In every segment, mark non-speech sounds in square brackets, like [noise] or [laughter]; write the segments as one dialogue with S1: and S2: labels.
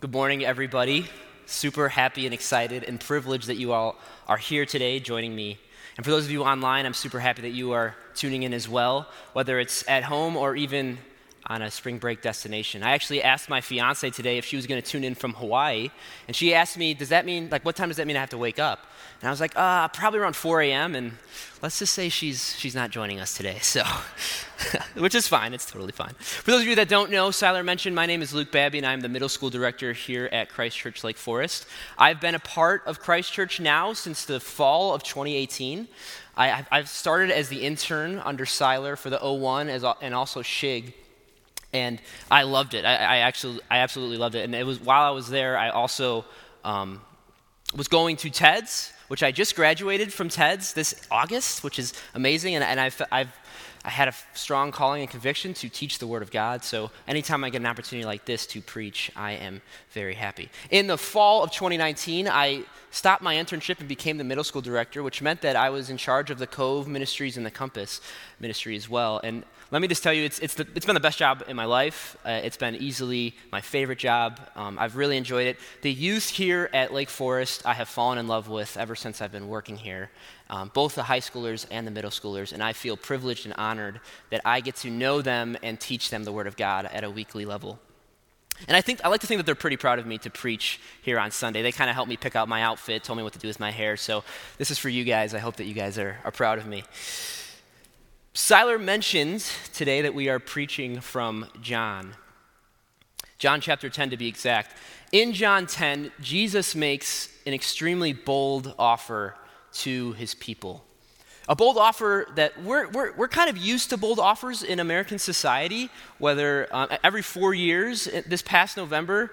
S1: Good morning, everybody. Super happy and excited and privileged that you all are here today joining me. And for those of you online, I'm super happy that you are tuning in as well, whether it's at home or even on a spring break destination. I actually asked my fiance today if she was going to tune in from Hawaii, and she asked me, "Does that mean like what time does that mean I have to wake up?" And I was like, "Uh, probably around 4 a.m." And let's just say she's she's not joining us today, [laughs] so [laughs] which is fine. It's totally fine. For those of you that don't know, Siler mentioned my name is Luke Babby, and I'm the middle school director here at Christ Church Lake Forest. I've been a part of Christ Church now since the fall of 2018. I, have started as the intern under Siler for the 01 as, and also Shig and I loved it. I, I, actually, I absolutely loved it. And it was while I was there, I also um, was going to TEDS, which I just graduated from TEDS this August, which is amazing. And, and I've, I've I had a strong calling and conviction to teach the Word of God. So anytime I get an opportunity like this to preach, I am very happy. In the fall of 2019, I stopped my internship and became the middle school director, which meant that I was in charge of the Cove Ministries and the Compass Ministry as well. And let me just tell you, it's, it's, the, it's been the best job in my life. Uh, it's been easily my favorite job. Um, I've really enjoyed it. The youth here at Lake Forest, I have fallen in love with ever since I've been working here, um, both the high schoolers and the middle schoolers. And I feel privileged and honored that I get to know them and teach them the Word of God at a weekly level. And I think I like to think that they're pretty proud of me to preach here on Sunday. They kind of helped me pick out my outfit, told me what to do with my hair. So this is for you guys. I hope that you guys are, are proud of me. Siler mentioned today that we are preaching from John. John chapter 10 to be exact. In John 10, Jesus makes an extremely bold offer to his people. A bold offer that we're, we're, we're kind of used to bold offers in American society, whether uh, every four years, this past November,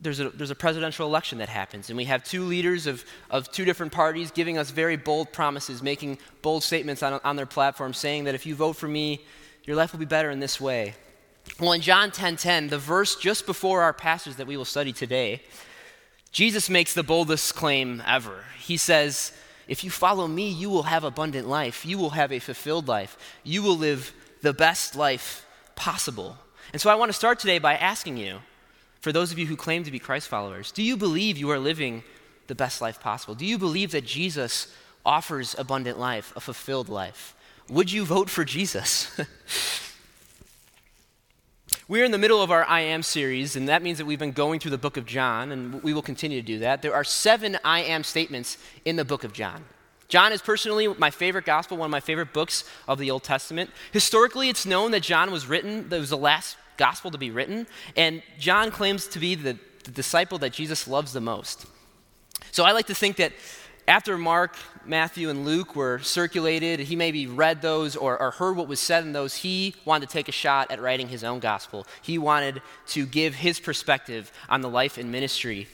S1: there's a, there's a presidential election that happens, and we have two leaders of, of two different parties giving us very bold promises, making bold statements on, on their platform, saying that if you vote for me, your life will be better in this way. Well, in John 10:10, 10, 10, the verse just before our passage that we will study today, Jesus makes the boldest claim ever. He says, If you follow me, you will have abundant life. You will have a fulfilled life. You will live the best life possible. And so I want to start today by asking you, for those of you who claim to be Christ followers, do you believe you are living the best life possible? Do you believe that Jesus offers abundant life, a fulfilled life? Would you vote for Jesus? [laughs] We're in the middle of our I Am series, and that means that we've been going through the book of John, and we will continue to do that. There are seven I Am statements in the book of John. John is personally my favorite gospel, one of my favorite books of the Old Testament. Historically, it's known that John was written, that was the last gospel to be written. And John claims to be the, the disciple that Jesus loves the most. So I like to think that after Mark, Matthew, and Luke were circulated, he maybe read those or, or, heard what was said in those, he wanted to take a shot at writing his own gospel. He wanted to give his perspective on the life and ministry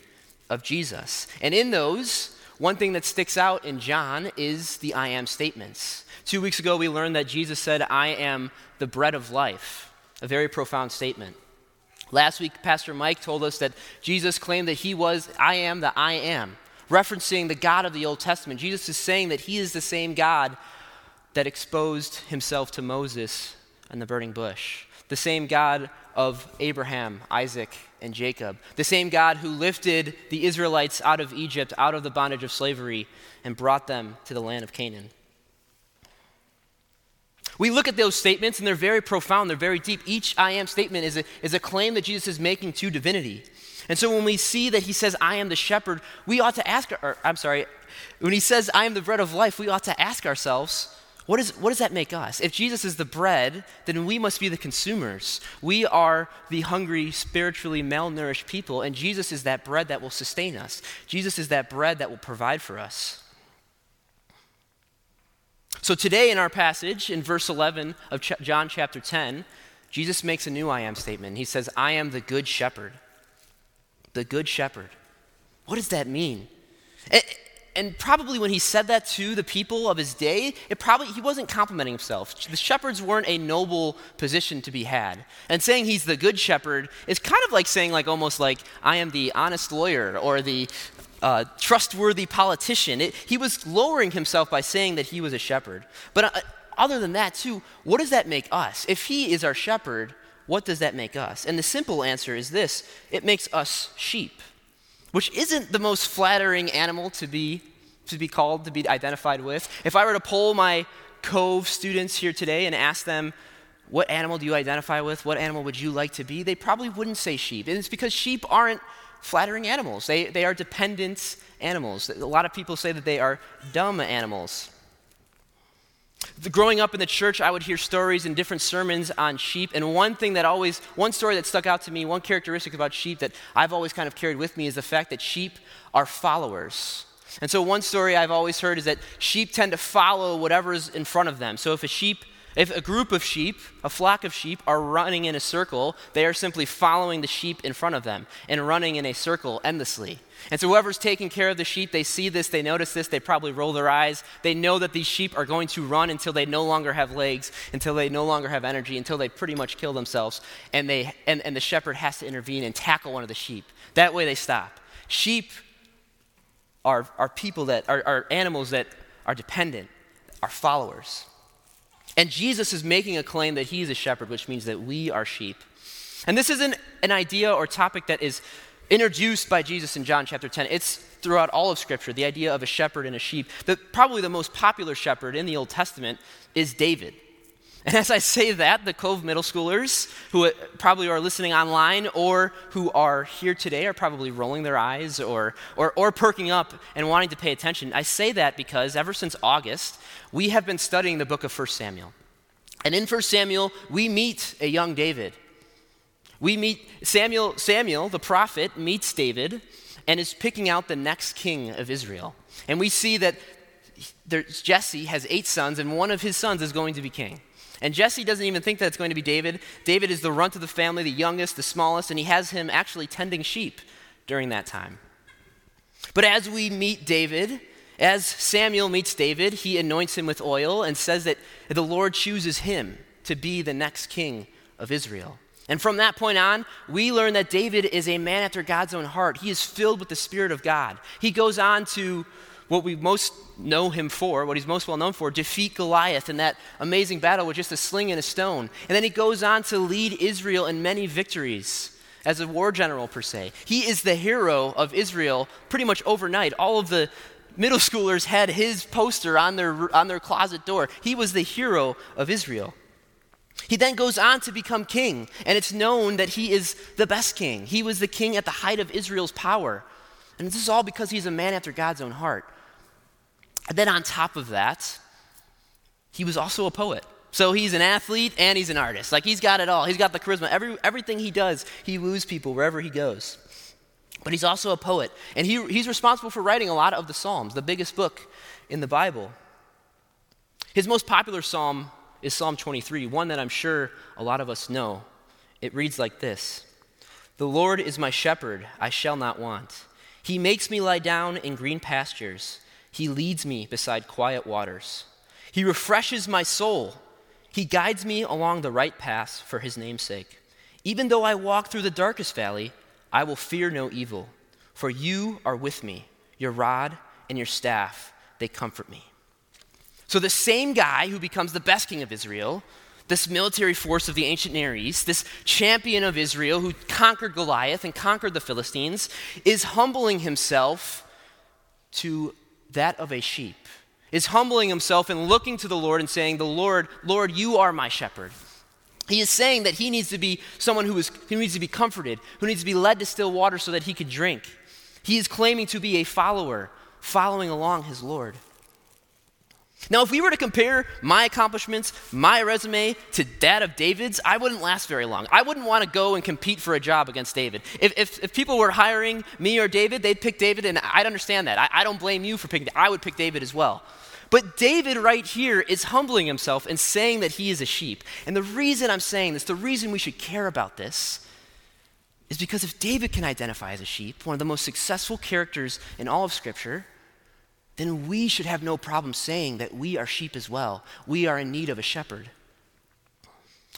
S1: of Jesus. And in those, one thing that sticks out in John is the I am statements. Two weeks ago, we learned that Jesus said, I am the bread of life a very profound statement. Last week, Pastor Mike told us that Jesus claimed that he was, I am the I am, referencing the God of the Old Testament. Jesus is saying that he is the same God that exposed himself to Moses and the burning bush, the same God of Abraham, Isaac, and Jacob, the same God who lifted the Israelites out of Egypt, out of the bondage of slavery, and brought them to the land of Canaan. We look at those statements and they're very profound, they're very deep. Each I am statement is a, is a claim that Jesus is making to divinity. And so when we see that he says, I am the shepherd, we ought to ask, or I'm sorry, when he says, I am the bread of life, we ought to ask ourselves, what, is, what does that make us? If Jesus is the bread, then we must be the consumers. We are the hungry, spiritually malnourished people, and Jesus is that bread that will sustain us. Jesus is that bread that will provide for us. So today in our passage, in verse 11 of Ch- John chapter 10, Jesus makes a new I am statement. He says, I am the good shepherd. The good shepherd. What does that mean? And, and probably when he said that to the people of his day, it probably he wasn't complimenting himself. The shepherds weren't a noble position to be had. And saying he's the good shepherd is kind of like saying like almost like I am the honest lawyer or the uh, trustworthy politician. It, he was lowering himself by saying that he was a shepherd. But uh, other than that, too, what does that make us? If he is our shepherd, what does that make us? And the simple answer is this it makes us sheep, which isn't the most flattering animal to be, to be called, to be identified with. If I were to poll my Cove students here today and ask them, what animal do you identify with? What animal would you like to be? They probably wouldn't say sheep. And it's because sheep aren't flattering animals, they, they are dependent animals. A lot of people say that they are dumb animals. Growing up in the church, I would hear stories and different sermons on sheep. And one thing that always, one story that stuck out to me, one characteristic about sheep that I've always kind of carried with me is the fact that sheep are followers. And so, one story I've always heard is that sheep tend to follow whatever's in front of them. So, if a sheep if a group of sheep, a flock of sheep, are running in a circle, they are simply following the sheep in front of them and running in a circle endlessly. And so, whoever's taking care of the sheep, they see this, they notice this, they probably roll their eyes. They know that these sheep are going to run until they no longer have legs, until they no longer have energy, until they pretty much kill themselves. And, they, and, and the shepherd has to intervene and tackle one of the sheep. That way, they stop. Sheep are, are people that are, are animals that are dependent, are followers. And Jesus is making a claim that he's a shepherd, which means that we are sheep. And this isn't an idea or topic that is introduced by Jesus in John chapter 10. It's throughout all of Scripture, the idea of a shepherd and a sheep. The, probably the most popular shepherd in the Old Testament is David. [laughs] And as I say that, the Cove middle schoolers who uh, probably are listening online or who are here today are probably rolling their eyes or, or, or perking up and wanting to pay attention. I say that because ever since August, we have been studying the book of 1 Samuel. And in 1 Samuel, we meet a young David. We meet Samuel, Samuel, the prophet, meets David and is picking out the next king of Israel. And we see that Jesse has eight sons, and one of his sons is going to be king. And Jesse doesn't even think that it's going to be David. David is the runt of the family, the youngest, the smallest, and he has him actually tending sheep during that time. But as we meet David, as Samuel meets David, he anoints him with oil and says that the Lord chooses him to be the next king of Israel. And from that point on, we learn that David is a man after God's own heart. He is filled with the Spirit of God. He goes on to what we most know him for, what he's most well known for, defeat Goliath in that amazing battle with just a sling and a stone. And then he goes on to lead Israel in many victories as a war general, per se. He is the hero of Israel pretty much overnight. All of the middle schoolers had his poster on their, on their closet door. He was the hero of Israel. He then goes on to become king, and it's known that he is the best king. He was the king at the height of Israel's power. And this is all because he's a man after God's own heart. And then on top of that, he was also a poet. So he's an athlete and he's an artist. Like he's got it all. He's got the charisma. Every, everything he does, he woos people wherever he goes. But he's also a poet. And he, he's responsible for writing a lot of the Psalms, the biggest book in the Bible. His most popular psalm is Psalm 23, one that I'm sure a lot of us know. It reads like this The Lord is my shepherd, I shall not want. He makes me lie down in green pastures. He leads me beside quiet waters. He refreshes my soul. He guides me along the right path for his name's sake. Even though I walk through the darkest valley, I will fear no evil, for you are with me. Your rod and your staff, they comfort me. So, the same guy who becomes the best king of Israel, this military force of the ancient Near East, this champion of Israel who conquered Goliath and conquered the Philistines, is humbling himself to that of a sheep, is humbling himself and looking to the Lord and saying, The Lord, Lord, you are my shepherd. He is saying that he needs to be someone who, is, who needs to be comforted, who needs to be led to still water so that he could drink. He is claiming to be a follower, following along his Lord. Now, if we were to compare my accomplishments, my resume, to that of David's, I wouldn't last very long. I wouldn't want to go and compete for a job against David. If, if, if people were hiring me or David, they'd pick David, and I'd understand that. I, I don't blame you for picking I would pick David as well. But David, right here, is humbling himself and saying that he is a sheep. And the reason I'm saying this, the reason we should care about this, is because if David can identify as a sheep, one of the most successful characters in all of Scripture, then we should have no problem saying that we are sheep as well. We are in need of a shepherd.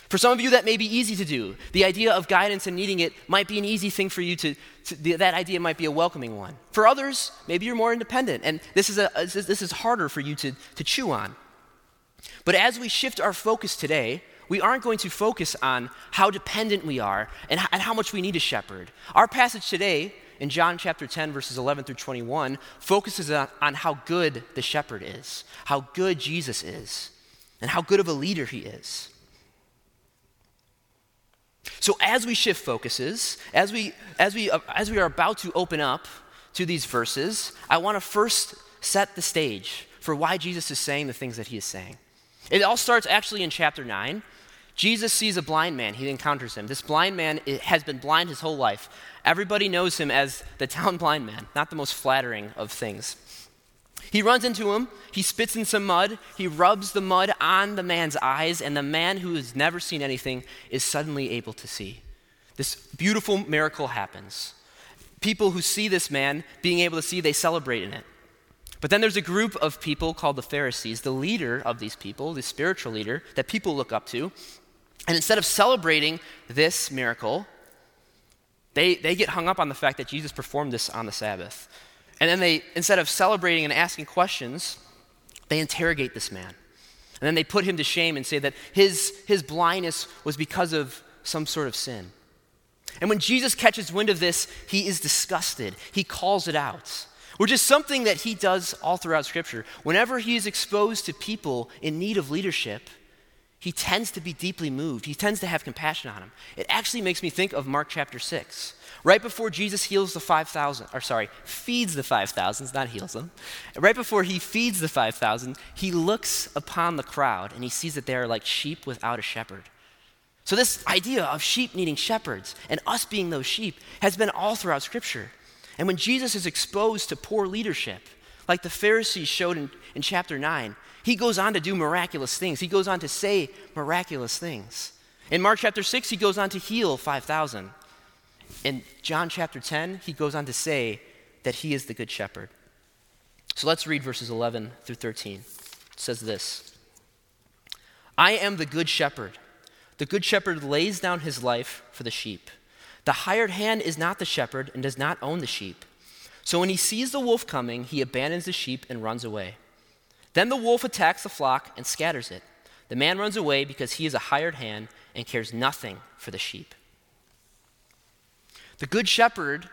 S1: For some of you, that may be easy to do. The idea of guidance and needing it might be an easy thing for you to, to that idea might be a welcoming one. For others, maybe you're more independent, and this is, a, this is harder for you to, to chew on. But as we shift our focus today we aren't going to focus on how dependent we are and, and how much we need a shepherd. Our passage today in John chapter 10, verses 11 through 21, focuses on, on how good the shepherd is, how good Jesus is, and how good of a leader he is. So as we shift focuses, as we, as we, uh, as we are about to open up to these verses, I want to first set the stage for why Jesus is saying the things that he is saying. It all starts actually in chapter 9. Jesus sees a blind man. He encounters him. This blind man has been blind his whole life. Everybody knows him as the town [laughs] blind man, not the most flattering of things. He runs into him, he spits in some mud, he rubs the mud on the man's eyes, and the man who has never seen anything is suddenly able to see. This beautiful miracle happens. People who see this man being able to see, they celebrate in it. But then there's a group of people called the Pharisees, the leader of these people, the spiritual leader that people look up to. And instead of celebrating this miracle, they, they get hung up on the fact that Jesus performed this on the Sabbath. And then they, instead of celebrating and asking questions, they interrogate this man. And then they put him to shame and say that his, his blindness was because of some sort of sin. And when Jesus catches wind of this, he is disgusted. He calls it out which is something that he does all throughout Scripture. Whenever he is exposed to people in need of leadership, he tends to be deeply moved. He tends to have compassion on them. It actually makes me think of Mark chapter 6. Right before Jesus heals the 5,000, or sorry, feeds the 5,000, not heals them. Right before he feeds the 5,000, he looks upon the crowd and he sees that they are like sheep without a shepherd. So, this idea of sheep needing shepherds and us being those sheep has been all throughout Scripture. And when Jesus is exposed to poor leadership, like the Pharisees showed in, in chapter 9, he goes on to do miraculous things. He goes on to say miraculous things. In Mark chapter 6, he goes on to heal 5,000. In John chapter 10, he goes on to say that he is the good shepherd. So let's read verses 11 through 13. It says this I am the good shepherd. The good shepherd lays down his life for the sheep. The hired hand is not the shepherd and does not own the sheep. So when he sees the wolf coming, he abandons the sheep and runs away. Then the wolf attacks the flock and scatters it. The man runs away because he is a hired hand and cares nothing for the sheep. The good shepherd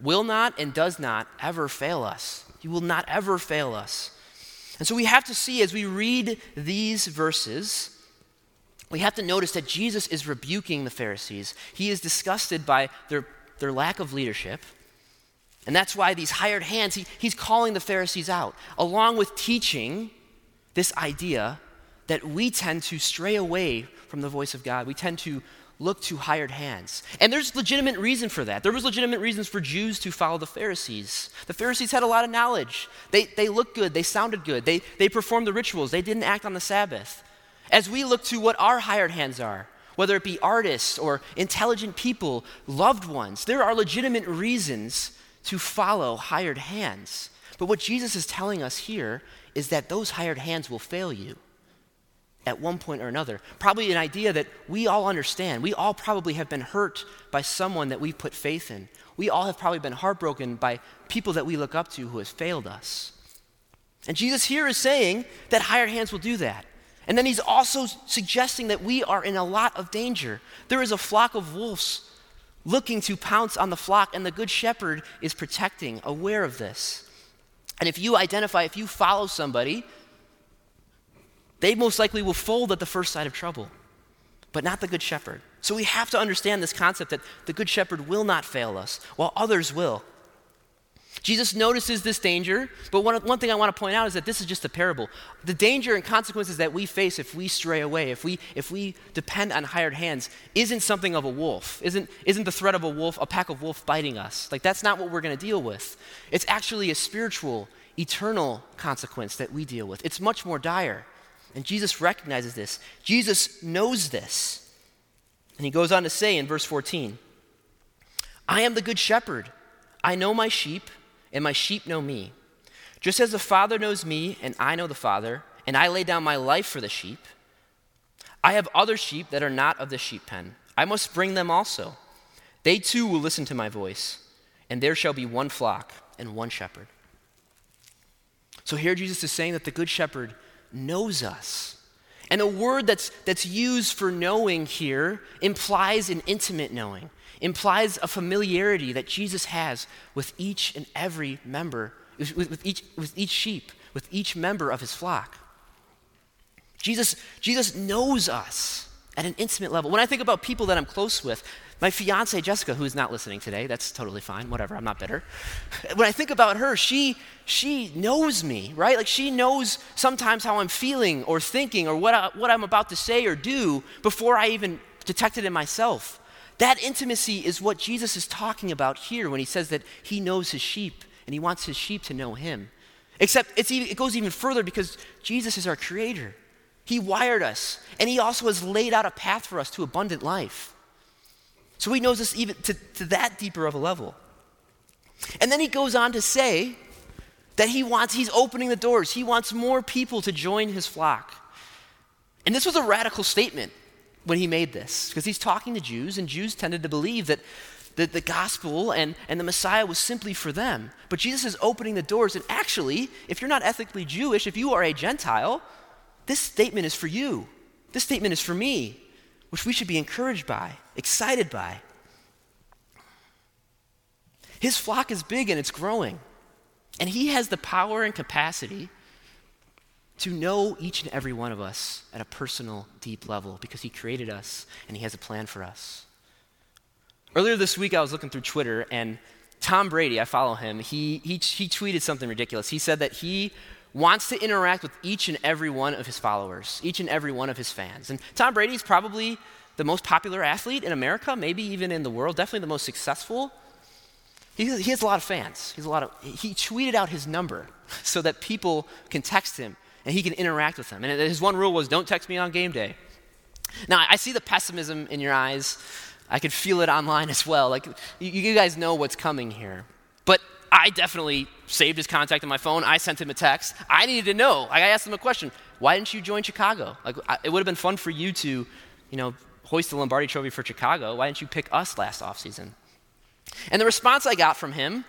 S1: will not and does not ever fail us. He will not ever fail us. And so we have to see as we read these verses we have to notice that Jesus is rebuking the Pharisees. He is disgusted by their, their lack of leadership. And that's why these hired hands, he, he's calling the Pharisees out, along with teaching this idea that we tend to stray away from the voice of God. We tend to look to hired hands. And there's legitimate reason for that. There was legitimate reasons for Jews to follow the Pharisees. The Pharisees had a lot of knowledge. They, they looked good, they sounded good, they, they performed the rituals, they didn't act on the Sabbath. As we look to what our hired hands are, whether it be artists or intelligent people, loved ones, there are legitimate reasons to follow hired hands. But what Jesus is telling us here is that those hired hands will fail you at one point or another. Probably an idea that we all understand. We all probably have been hurt by someone that we've put faith in. We all have probably been heartbroken by people that we look up to who has failed us. And Jesus here is saying that hired hands will do that. And then he's also suggesting that we are in a lot of danger. There is a flock of wolves looking to pounce on the flock, and the good shepherd is protecting, aware of this. And if you identify, if you follow somebody, they most likely will fold at the first sight of trouble, but not the good shepherd. So we have to understand this concept that the good shepherd will not fail us, while others will. Jesus notices this danger, but one, one thing I want to point out is that this is just a parable. The danger and consequences that we face if we stray away, if we, if we depend on hired hands, isn't something of a wolf, isn't, isn't the threat of a wolf, a pack of wolves biting us. Like, that's not what we're going to deal with. It's actually a spiritual, eternal consequence that we deal with. It's much more dire. And Jesus recognizes this. Jesus knows this. And he goes on to say in verse 14 I am the good shepherd. I know my sheep and my sheep know me. Just as the Father knows me, and I know the Father, and I lay down my life for the sheep, I have other sheep that are not of the sheep pen. I must bring them also. They too will listen to my voice, and there shall be one flock and one shepherd. So here Jesus is saying that the good shepherd knows us. And the word that's, that's used for knowing here implies an intimate knowing, implies a familiarity that Jesus has with each and every member, with, with, each, with each sheep, with each member of his flock. Jesus, Jesus knows us at an intimate level. When I think about people that I'm close with, my fiance Jessica, who is not listening today, that's totally fine, whatever, I'm not bitter. When I think about her, she she knows me, right? Like she knows sometimes how I'm feeling or thinking or what, I, what I'm about to say or do before I even detect it in myself. That intimacy is what Jesus is talking about here when he says that he knows his sheep and he wants his sheep to know him. Except it goes even further because Jesus is our creator. He wired us, and he also has laid out a path for us to abundant life. So he knows us even to, to that deeper of a level. And then he goes on to say that he wants, he's opening the doors. He wants more people to join his flock. And this was a radical statement when he made this, because he's talking to Jews, and Jews tended to believe that the, the gospel and, and the Messiah was simply for them. But Jesus is opening the doors, and actually, if you're not ethically Jewish, if you are a Gentile, this statement is for you. This statement is for me which we should be encouraged by, excited by. His flock is big and it's growing. And he has the power and capacity to know each and every one of us at a personal, deep level because he created us and he has a plan for us. Earlier this week, I was looking through Twitter and Tom Brady, I follow him, he, he, he tweeted something ridiculous. He said that he wants to interact with each and every one of his followers, each and every one of his fans. And Tom Brady is probably the most popular athlete in America, maybe even in the world, definitely the most successful. He, he has a lot of fans. He's a lot of, he tweeted out his number [laughs] so that people can text him and he can interact with them. And his one rule was don't text me on game day. Now, I see the pessimism in your eyes. I could feel it online as well. Like, you, you guys know what's coming here. But I definitely saved his contact on my phone. I sent him a text. I needed to know. I asked him a question. Why didn't you join Chicago? Like, it would have been fun for you to, you know, hoist the Lombardi Trophy for Chicago. Why didn't you pick us last offseason? And the response I got from him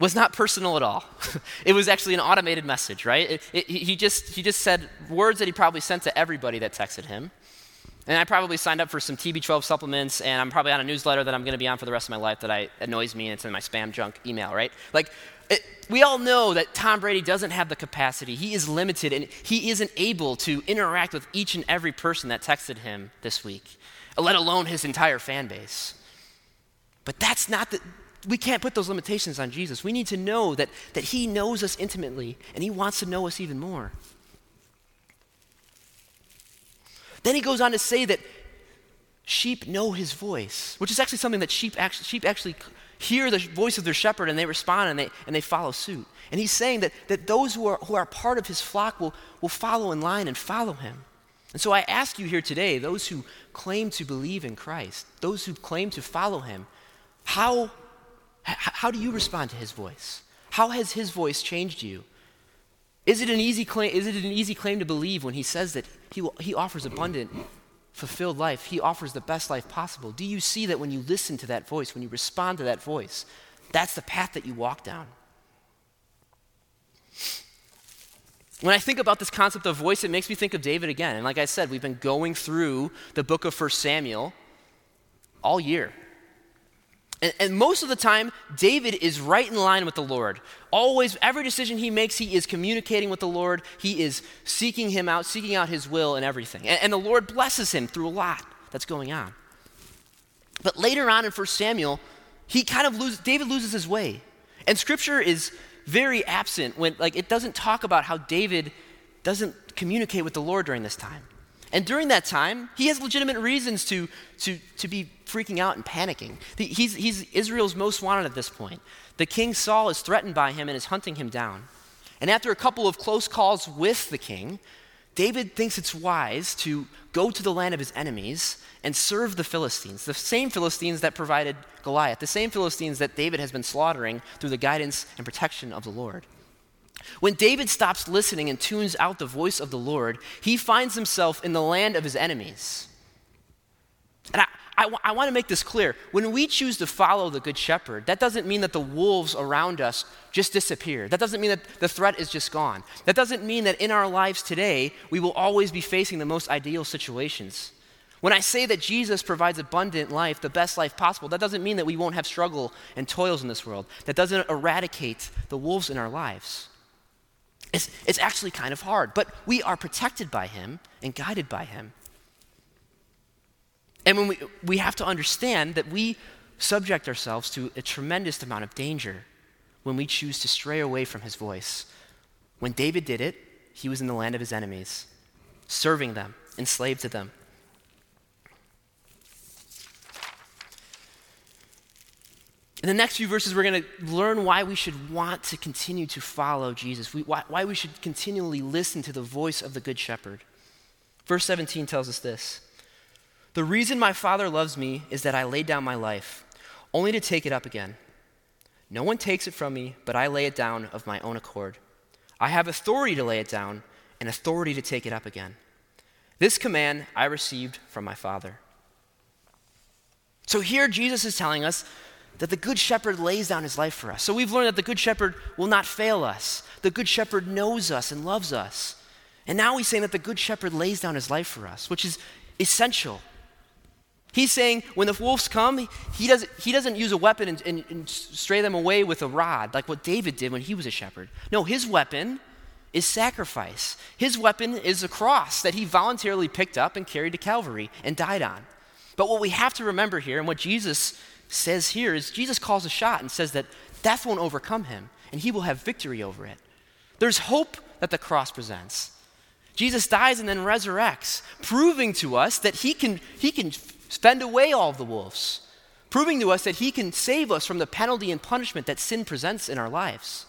S1: was not personal at all. [laughs] it was actually an automated message, right? It, it, he, just, he just said words that he probably sent to everybody that texted him. And I probably signed up for some TB12 supplements, and I'm probably on a newsletter that I'm going to be on for the rest of my life that I, annoys me, and it's in my spam junk email, right? Like, it, we all know that Tom Brady doesn't have the capacity. He is limited, and he isn't able to interact with each and every person that texted him this week, let alone his entire fan base. But that's not the, we can't put those limitations on Jesus. We need to know that, that he knows us intimately, and he wants to know us even more. Then he goes on to say that sheep know his voice, which is actually something that sheep actually, sheep actually hear the voice of their shepherd and they respond and they, and they follow suit. And he's saying that, that those who are, who are part of his flock will, will follow in line and follow him. And so I ask you here today, those who claim to believe in Christ, those who claim to follow him, how, how do you respond to his voice? How has his voice changed you? Is it an easy claim, is it an easy claim to believe when he says that he, will, he offers abundant, fulfilled life? He offers the best life possible. Do you see that when you listen to that voice, when you respond to that voice, that's the path that you walk down? When I think about this concept of voice, it makes me think of David again. And like I said, we've been going through the book of 1 Samuel all year. And, and, most of the time, David is right in line with the Lord. Always, every decision he makes, he is communicating with the Lord. He is seeking him out, seeking out his will and everything. And, and the Lord blesses him through a lot that's going on. But later on in 1 Samuel, he kind of loses, David loses his way. And scripture is very absent when, like, it doesn't talk about how David doesn't communicate with the Lord during this time. And during that time, he has legitimate reasons to, to, to be freaking out and panicking. He's, he's Israel's most wanted at this point. The king Saul is threatened by him and is hunting him down. And after a couple of close calls with the king, David thinks it's wise to go to the land of his enemies and serve the Philistines, the same Philistines that provided Goliath, the same Philistines that David has been slaughtering through the guidance and protection of the Lord. When David stops listening and tunes out the voice of the Lord, he finds himself in the land of his enemies. And I, I, I want to make this clear. When we choose to follow the Good Shepherd, that doesn't mean that the wolves around us just disappear. That doesn't mean that the threat is just gone. That doesn't mean that in our lives today, we will always be facing the most ideal situations. When I say that Jesus provides abundant life, the best life possible, that doesn't mean that we won't have struggle and toils in this world. That doesn't eradicate the wolves in our lives. It's, it's actually kind of hard, but we are protected by Him and guided by Him. And when we, we have to understand that we subject ourselves to a tremendous amount of danger when we choose to stray away from his voice. When David did it, he was in the land of his enemies, serving them, enslaved to them. In the next few verses, we're going to learn why we should want to continue to follow Jesus, we, why, why we should continually listen to the voice of the Good Shepherd. Verse 17 tells us this the reason my Father loves me is that I laid down my life, only to take it up again. No one takes it from me, but I lay it down of my own accord. I have authority to lay it down and authority to take it up again. This command I received from my Father. So here Jesus is telling us that the Good Shepherd lays down his life for us. So we've learned that the Good Shepherd will not fail us. The Good Shepherd knows us and loves us. And now he's saying that the Good Shepherd lays down his life for us, which is essential He's saying when the wolves come, he doesn't, he doesn't use a weapon and, and, and, stray them away with a rod like what David did when he was a shepherd. No, his weapon is sacrifice. His weapon is a cross that he voluntarily picked up and carried to Calvary and died on. But what we have to remember here, and what Jesus says here, is Jesus calls a shot and says that death won't overcome him and he will have victory over it. There's hope that the cross presents. Jesus dies and then resurrects, proving to us that he can, he can fend away all the wolves, proving to us that He can save us from the penalty and punishment that sin presents in our lives.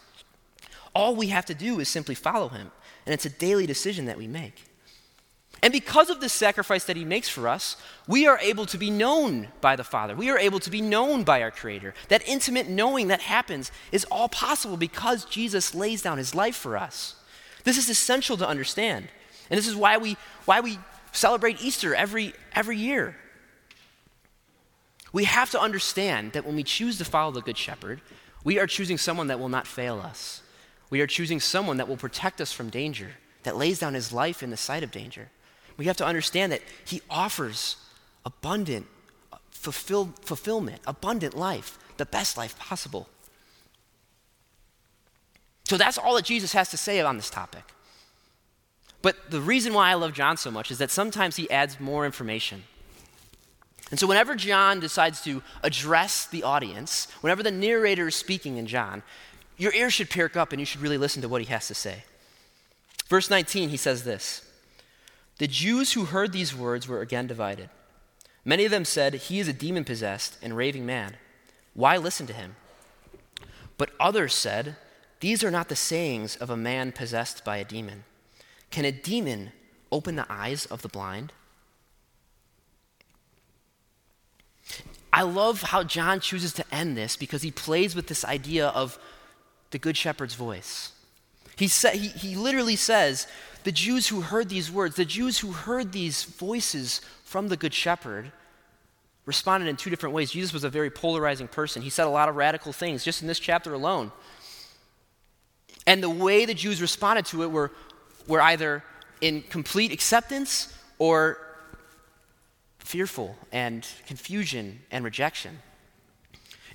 S1: All we have to do is simply follow Him, and it's a daily decision that we make. And because of this sacrifice that He makes for us, we are able to be known by the Father. We are able to be known by our Creator. That intimate knowing that happens is all possible because Jesus lays down His life for us. This is essential to understand. And this is why we, why we celebrate Easter every, every year. We have to understand that when we choose to follow the Good Shepherd, we are choosing someone that will not fail us. We are choosing someone that will protect us from danger, that lays down his life in the sight of danger. We have to understand that he offers abundant uh, fulfilled, fulfillment, abundant life, the best life possible. So that's all that Jesus has to say on this topic. But the reason why I love John so much is that sometimes he adds more information. And so, whenever John decides to address the audience, whenever the narrator is speaking in John, your ears should perk up and you should really listen to what he has to say. Verse 19, he says this The Jews who heard these words were again divided. Many of them said, He is a demon possessed and raving man. Why listen to him? But others said, These are not the sayings of a man possessed by a demon. Can a demon open the eyes of the blind? I love how John chooses to end this because he plays with this idea of the Good Shepherd's voice. He, sa- he, he literally says, the Jews who heard these words, the Jews who heard these voices from the Good Shepherd, responded in two different ways. Jesus was a very polarizing person. He said a lot of radical things just in this chapter alone. And the way the Jews responded to it were, were either in complete acceptance or fearful and confusion and rejection.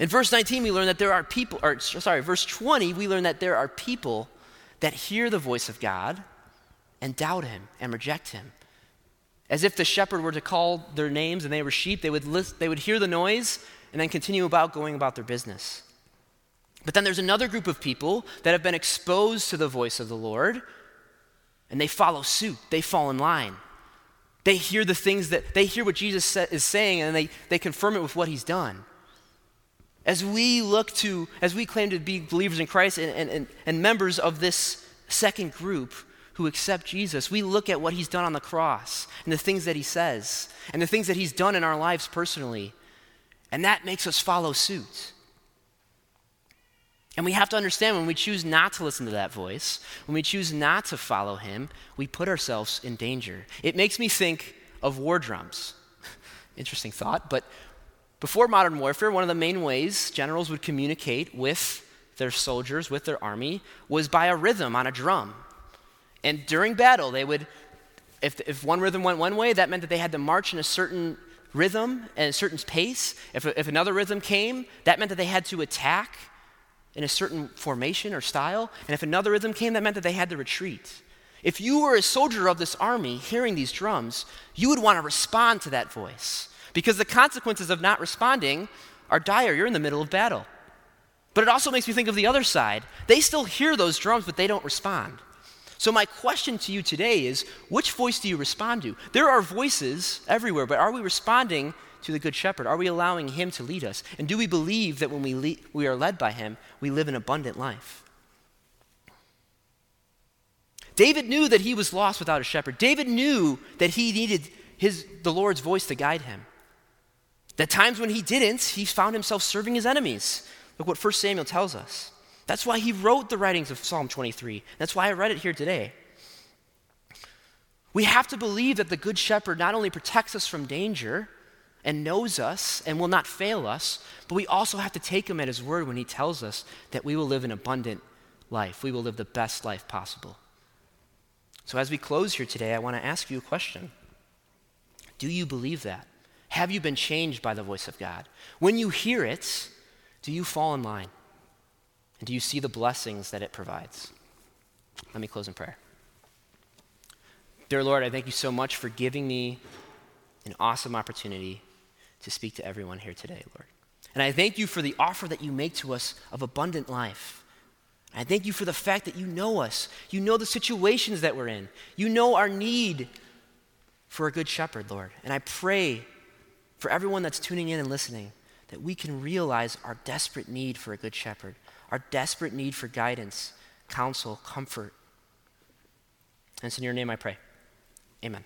S1: In verse 19, we learn that there are people, or sorry, verse 20, we learn that there are people that hear the voice of God and doubt him and reject him. As if the shepherd were to call their names and they were sheep, they would, list, they would hear the noise and then continue about going about their business. But then there's another group of people that have been exposed to the voice of the Lord and they follow suit, they fall in line. They hear the things that, they hear what Jesus is saying and they, they confirm it with what he's done. As we look to, as we claim to be believers in Christ and, and, and members of this second group who accept Jesus, we look at what he's done on the cross and the things that he says and the things that he's done in our lives personally. And that makes us follow suit. And we have to understand when we choose not to listen to that voice, when we choose not to follow him, we put ourselves in danger. It makes me think of war drums. [laughs] interesting thought. But before modern warfare, one of the main ways generals would communicate with their soldiers, with their army, was by a rhythm on a drum. And during battle, they would, if, if one rhythm went one way, that meant that they had to march in a certain rhythm and a certain pace. If, if another rhythm came, that meant that they had to attack in a certain formation or style. And if another rhythm came, that meant that they had to retreat. If you were a soldier of this army hearing these drums, you would want to respond to that voice because the consequences of not responding are dire. You're in the middle of battle. But it also makes me think of the other side. They still hear those drums, but they don't respond. So, my question to you today is which voice do you respond to? There are voices everywhere, but are we responding to the Good Shepherd? Are we allowing Him to lead us? And do we believe that when we, we are led by Him, we live an abundant life? David knew that he was lost without a shepherd. David knew that he needed his, the Lord's voice to guide him. That times when he didn't, he found himself serving his enemies. Look what 1 Samuel tells us. That's why he wrote the writings of Psalm 23. That's why I read it here today. We have to believe that the Good Shepherd not only protects us from danger and knows us and will not fail us, but we also have to take him at his word when he tells us that we will live an abundant life. We will live the best life possible. So, as we close here today, I want to ask you a question Do you believe that? Have you been changed by the voice of God? When you hear it, do you fall in line? And do you see the blessings that it provides? Let me close in prayer. Dear Lord, I thank you so much for giving me an awesome opportunity to speak to everyone here today, Lord. And I thank you for the offer that you make to us of abundant life. I thank you for the fact that you know us. You know the situations that we're in. You know our need for a good shepherd, Lord. And I pray for everyone that's tuning in and listening that we can realize our desperate need for a good shepherd, our desperate need for guidance, counsel, comfort. And it's in your name I pray. Amen.